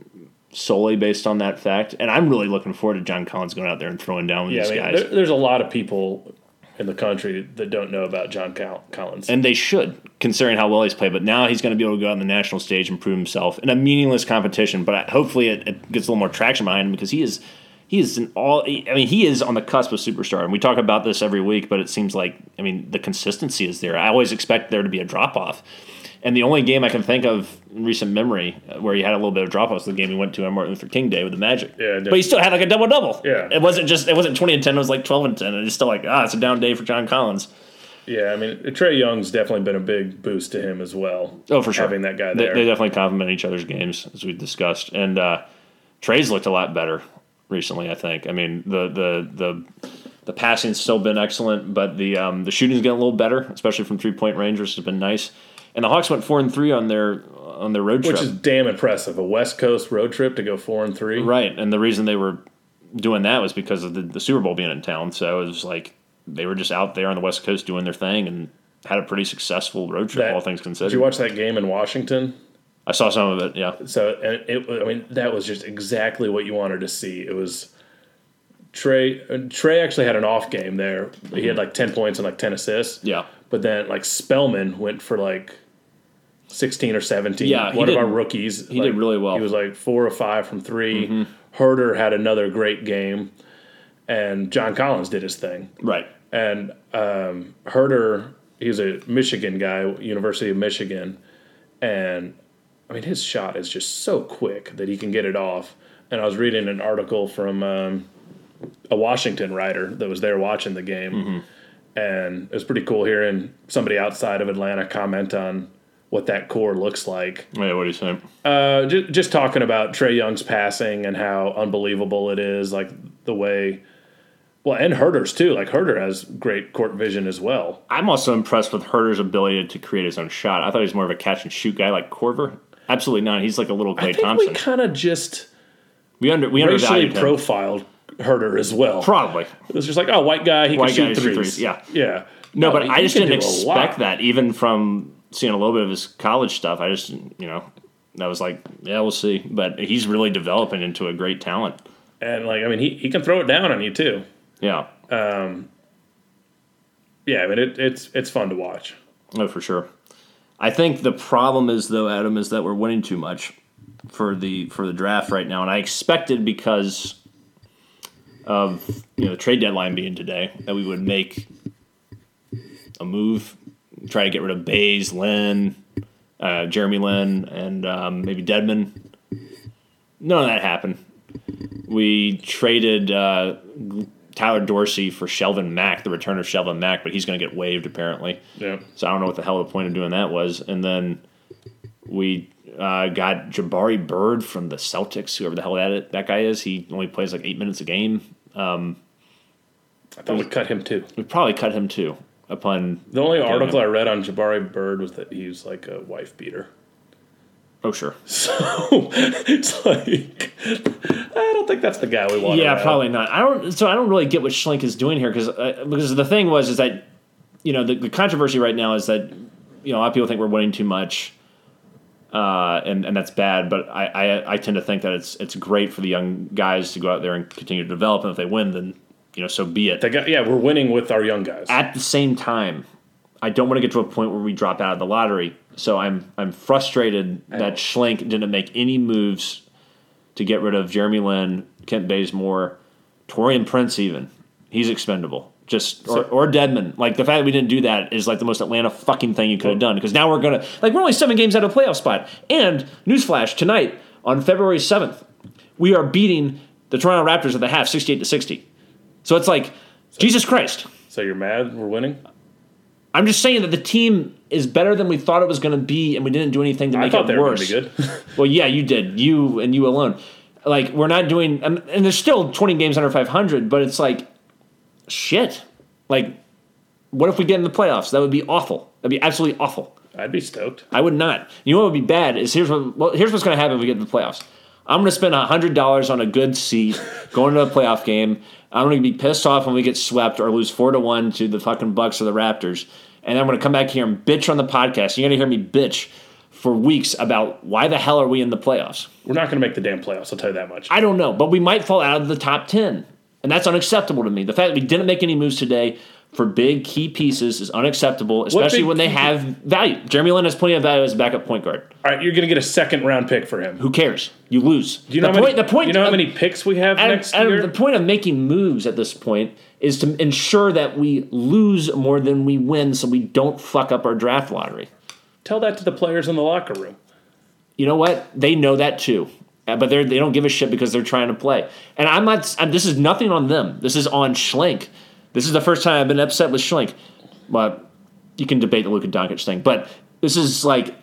solely based on that fact, and I'm really looking forward to John Collins going out there and throwing down with Yeah, I these mean, guys. there, there's a lot of people in the country that don't know about John Collins. and they should, considering how well he's played. But now he's going to be able to go out on the national stage and prove himself in a meaningless competition. But hopefully, it, it gets a little more traction behind him because he is. He is an all. I mean, he is on the cusp of superstar, and we talk about this every week. But it seems like, I mean, the consistency is there. I always expect there to be a drop off, and the only game I can think of in recent memory uh, where he had a little bit of drop off was the game he went to on Martin Luther King Day with the Magic. Yeah, but he still had like a double double. Yeah. it wasn't just it wasn't twenty and ten. It was like twelve and ten, and it's still like ah, it's a down day for John Collins. yeah, I mean, Trae Young's definitely been a big boost to him as well. Oh, for sure. Having that guy They, there. they definitely complement each other's games, as we've discussed. And uh, Trae's looked a lot better recently. I think. I mean, the the the the passing's still been excellent, but the um, the shooting's getting a little better, especially from three point range, which has been nice. And the Hawks went four and three on their on their road trip, which is damn impressive. A West Coast road trip to go four and three. right, and the reason they were doing that was because of the, the Super Bowl being in town. So it was like they were just out there on the West Coast doing their thing and had a pretty successful road trip, That- all things considered. Did you watch that game in Washington? I saw some of it. Yeah, So and it, I mean, that was just exactly what you wanted to see. It was Trae. uh, Trae actually had an off game there. He had like ten points and like ten assists. yeah. But then like Spellman went for like sixteen or seventeen. Yeah, one of our rookies. he like, did really well. Mm-hmm. He was like four or five from 3 Huerter had another great game, and John Collins did his thing. Right. And um, Huerter, he's a Michigan guy, University of Michigan, and I mean his shot is just so quick that he can get it off. And I was reading an article from um, a Washington writer that was there watching the game, and it was pretty cool hearing somebody outside of Atlanta comment on what that core looks like. Yeah, what do you say? Uh, just, just talking about Trae Young's passing and how unbelievable it is, like the way. Well, and Huerter's too. Like Huerter has great court vision as well. I'm also impressed with Huerter's ability to create his own shot. I thought he was more of a catch and shoot guy like Korver. Absolutely not. He's like a little I think Thompson. we kind of just We under we racially undervalued him. profiled Huerter as well. Probably. it was just like, oh, white guy, he White can guy, shoot threes. threes, yeah. yeah. No, but he- I just didn't expect that, even from seeing a little bit of his college stuff. I just, you know, I was like, yeah, we'll see. But he's really developing into a great talent. And like, I mean, he, he can throw it down on you too. Yeah, um, Yeah, I mean, it, it's it's fun to watch. no, for sure. I think the problem is though, Adam, is that we're winning too much for the for the draft right now, and I expected because of you know the trade deadline being today that we would make a move, try to get rid of Bays, Lin, uh, Jeremy Lin, and um, maybe Dedmon. None of that happened. We traded uh, Tyler Dorsey for Shelvin Mack, the return of Shelvin Mack, but he's going to get waived apparently. Yeah. So I don't know what the hell the point of doing that was. And then we uh, got Jabari Bird from the Celtics, whoever the hell that that guy is. He only plays like eight minutes a game. I thought we cut him too. We probably cut him too. Upon The only article yeah. I read on Jabari Bird was that he was like a wife beater. Oh sure, So it's like I don't think that's the guy we want. yeah, around. probably not. I don't. So I don't really get what Schlenk is doing here because uh, because the thing was is that you know the, the controversy right now is that you know a lot of people think we're winning too much. Uh, and, and that's bad, but I, I I tend to think that it's it's great for the young guys to go out there and continue to develop, and if they win, then you know so be it. Guy, yeah, we're winning with our young guys. At the same time, I don't want to get to a point where we drop out of the lottery. So I'm I'm frustrated that Schlenk didn't make any moves to get rid of Jeremy Lin, Kent Bazemore, Taurean Prince. Even he's expendable. Just or, or Dedmon. Like the fact that we didn't do that is like the most Atlanta fucking thing you could have done. Because now we're gonna like we're only seven games out of a playoff spot. And newsflash tonight on February seventh, we are beating the Toronto Raptors at the half, sixty-eight to sixty. So it's like Jesus Christ. so you're mad we're winning? I'm just saying that the team is better than we thought it was going to be, and we didn't do anything to I make it they worse. to be good. Well, yeah, you did. You and you alone. Like we're not doing, and, and there's still 20 games under 500, but it's like shit. Like, what if we get in the playoffs? That would be awful. That'd be absolutely awful. I'd be stoked. I would not. You know what would be bad is here's what. Well, here's what's going to happen if we get to the playoffs. I'm going to spend hundred dollars on a good seat going to a playoff game. I'm going to be pissed off when we get swept or lose four to one to the fucking Bucks or the Raptors, and I'm going to come back here and bitch on the podcast. You're going to hear me bitch for weeks about why the hell are we in the playoffs? We're not going to make the damn playoffs. I'll tell you that much. I don't know, but we might fall out of the top 10. And that's unacceptable to me. The fact that we didn't make any moves today for big key pieces is unacceptable, especially when they have value. Jeremy Lin has plenty of value as a backup point guard. All right, you're going to get a second round pick for him. Who cares? You lose. Do you know the how point, many, the point You know how of- many picks we have Adam, next Adam, year? the point of making moves at this point is to ensure that we lose more than we win so we don't fuck up our draft lottery. Tell that to the players in the locker room. you know what? They know that too. Uh, But they they don't give a shit because they're trying to play. And I'm not. I'm, this is nothing on them. This is on Schlenk. This is the first time I've been upset with Schlenk. But you can debate the Luka Doncic thing. But this is like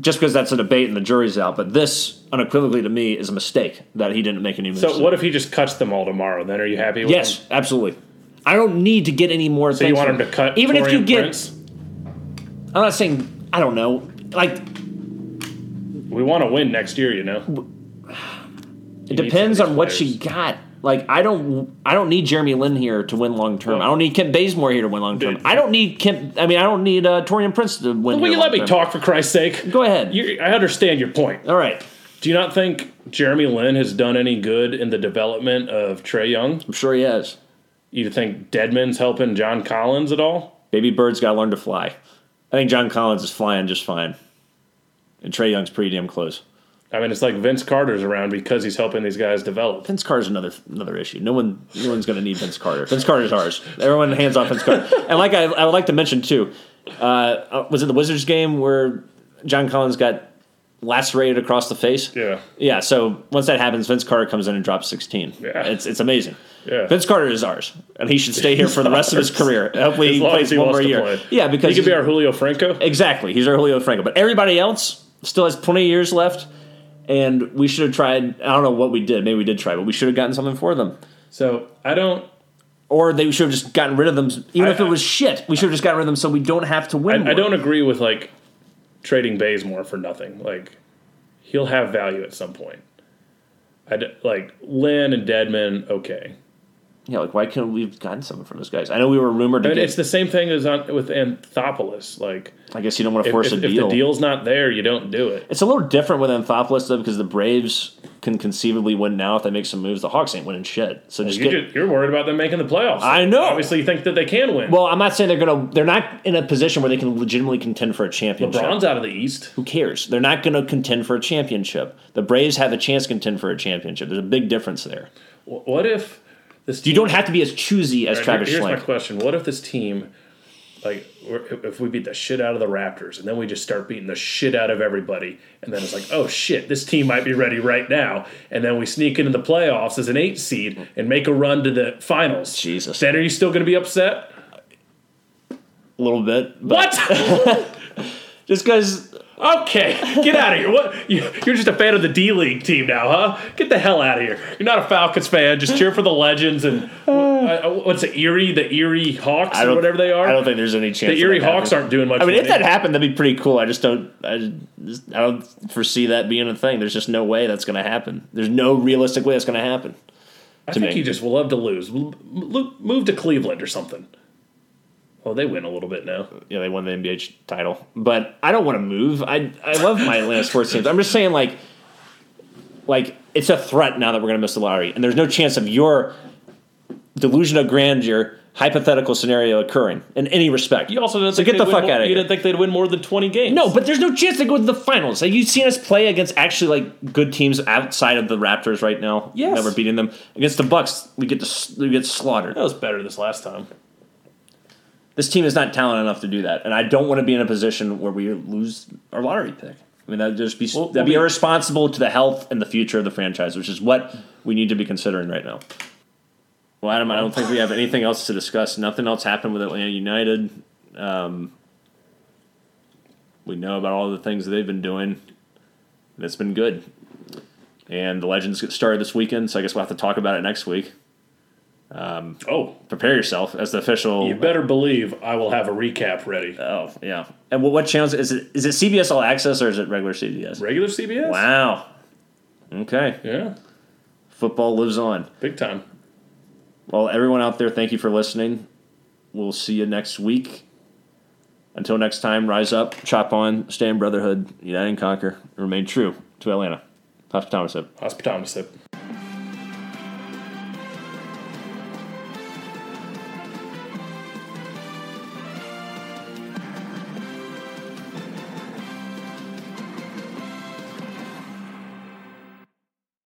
just because that's a debate and the jury's out. But this unequivocally to me is a mistake that he didn't make any moves. So what if he just cuts them all tomorrow? Then are you happy with him? Yes, absolutely. I don't need to get any more. So you want him to cut even if you get. Prince? I'm not saying I don't know. Like We want to win next year, you know. It depends on what you got. Like I don't, I don't need Jeremy Lin here to win long term. I don't need Kent Bazemore here to win long term. I don't need Kent. I mean, I don't need uh, Taurean Prince to win. Will you let me long-term. talk for Christ's sake? Go ahead. you I understand your point. All right, Do you not think Jeremy Lin has done any good in the development of Trae Young? I'm sure he has. You think Dedmon's helping John Collins at all? Baby bird's got to learn to fly. I think John Collins is flying just fine, and Trey Young's pretty damn close. I mean, it's like Vince Carter's around because he's helping these guys develop. Vince Carter's another another issue. No one, no one's going to need Vince Carter. Vince Carter's ours. Everyone hands off Vince Carter. And like I, I would like to mention too, uh, uh, was it the Wizards game where John Collins got lacerated across the face? Yeah. Yeah. So once that happens, Vince Carter comes in and drops sixteen. Yeah. It's it's amazing. Yeah. Vince Carter is ours, and he should stay here for the rest of his career. Hopefully, As he plays as he one wants more to year. play. Yeah, because He could be our Julio Franco. Exactly. He's our Julio Franco. But everybody else still has plenty of years left. And we should have tried. I don't know what we did. Maybe we did try, but we should have gotten something for them. So I don't. Or they should have just gotten rid of them. Even I- if it was shit, we should have just gotten rid of them so we don't have to win. I, I don't agree with like trading Bazemore for nothing. Like he'll have value at some point. I d- like Lin and Dedmon. Okay, Yeah, like why couldn't we have gotten something from those guys? I know we were rumored to get. it's the same thing as on with Anthopoulos. Like I guess you don't want to force if, a if deal. If the deal's not there, you don't do it. It's a little different with Anthopoulos though, because the Braves can conceivably win now if they make some moves. The Hawks ain't winning shit. So just just, you're worried about them making the playoffs. I know. Obviously, you think that they can win. Well, I'm not saying they're gonna. They're not in a position where they can legitimately contend for a championship. LeBron's out of the East. Who cares? They're not going to contend for a championship. The Braves have a chance to contend for a championship. There's a big difference there. What if this? You don't have to be as choosy as right, Travis Here's my question: What if this team, like, if we beat the shit out of the Raptors, and then we just start beating the shit out of everybody, and then it's like, oh shit, this team might be ready right now, and then we sneak into the playoffs as an eight seed and make a run to the finals. Jesus. Then are you still going to be upset? A little bit, but What? just because okay, get out of here. What? You, you're just a fan of the D League team now, huh? Get the hell out of here. You're not a Falcons fan. Just cheer for the Legends and uh, what's it, Erie, the Erie Hawks, or whatever they are. I don't think there's any chance. the Erie Hawks aren't doing much. I mean, if that happened, that'd be pretty cool. I just don't. I just, I don't foresee that being a thing. There's just no way that's going to happen. There's no realistic way that's going to happen. I think me. he just will love to lose. Move to Cleveland or something. Oh, they win a little bit now. you know, they won the NBA title. But I don't want to move. I I love my Atlanta sports teams. I'm just saying, like, like it's a threat now that we're going to miss the lottery, and there's no chance of your delusion of grandeur hypothetical scenario occurring in any respect. You also didn't so think get the fuck more, out of You here. didn't think they'd win more than twenty games. No, but there's no chance they go to the finals. Like you've seen us play against actually like good teams outside of the Raptors right now. Yes. never beating them against the Bucks. We get to, we get slaughtered. that was better this last time. This team is not talented enough to do that, and I don't want to be in a position where we lose our lottery pick. I mean, that'd just be Well, that'd be irresponsible to the health and the future of the franchise, which is what we need to be considering right now. Well, Adam, I don't think we have anything else to discuss. Nothing else happened with Atlanta United. Um, we know about all the things that they've been doing, and it's been good. And the Legends get started this weekend, so I guess we'll have to talk about it next week. Um, oh, Prepare yourself as the official. you better believe I will have a recap ready. Oh yeah. And what, what channels is it? Is it CBS All Access or is it regular CBS? Regular CBS. Wow. Okay. Yeah, Football lives on. big time. Well, everyone out there, thank you for listening. We'll see you next week. Until next time, rise up, chop on, stay in brotherhood, unite and conquer, and remain true to Atlanta. Hospitality sip.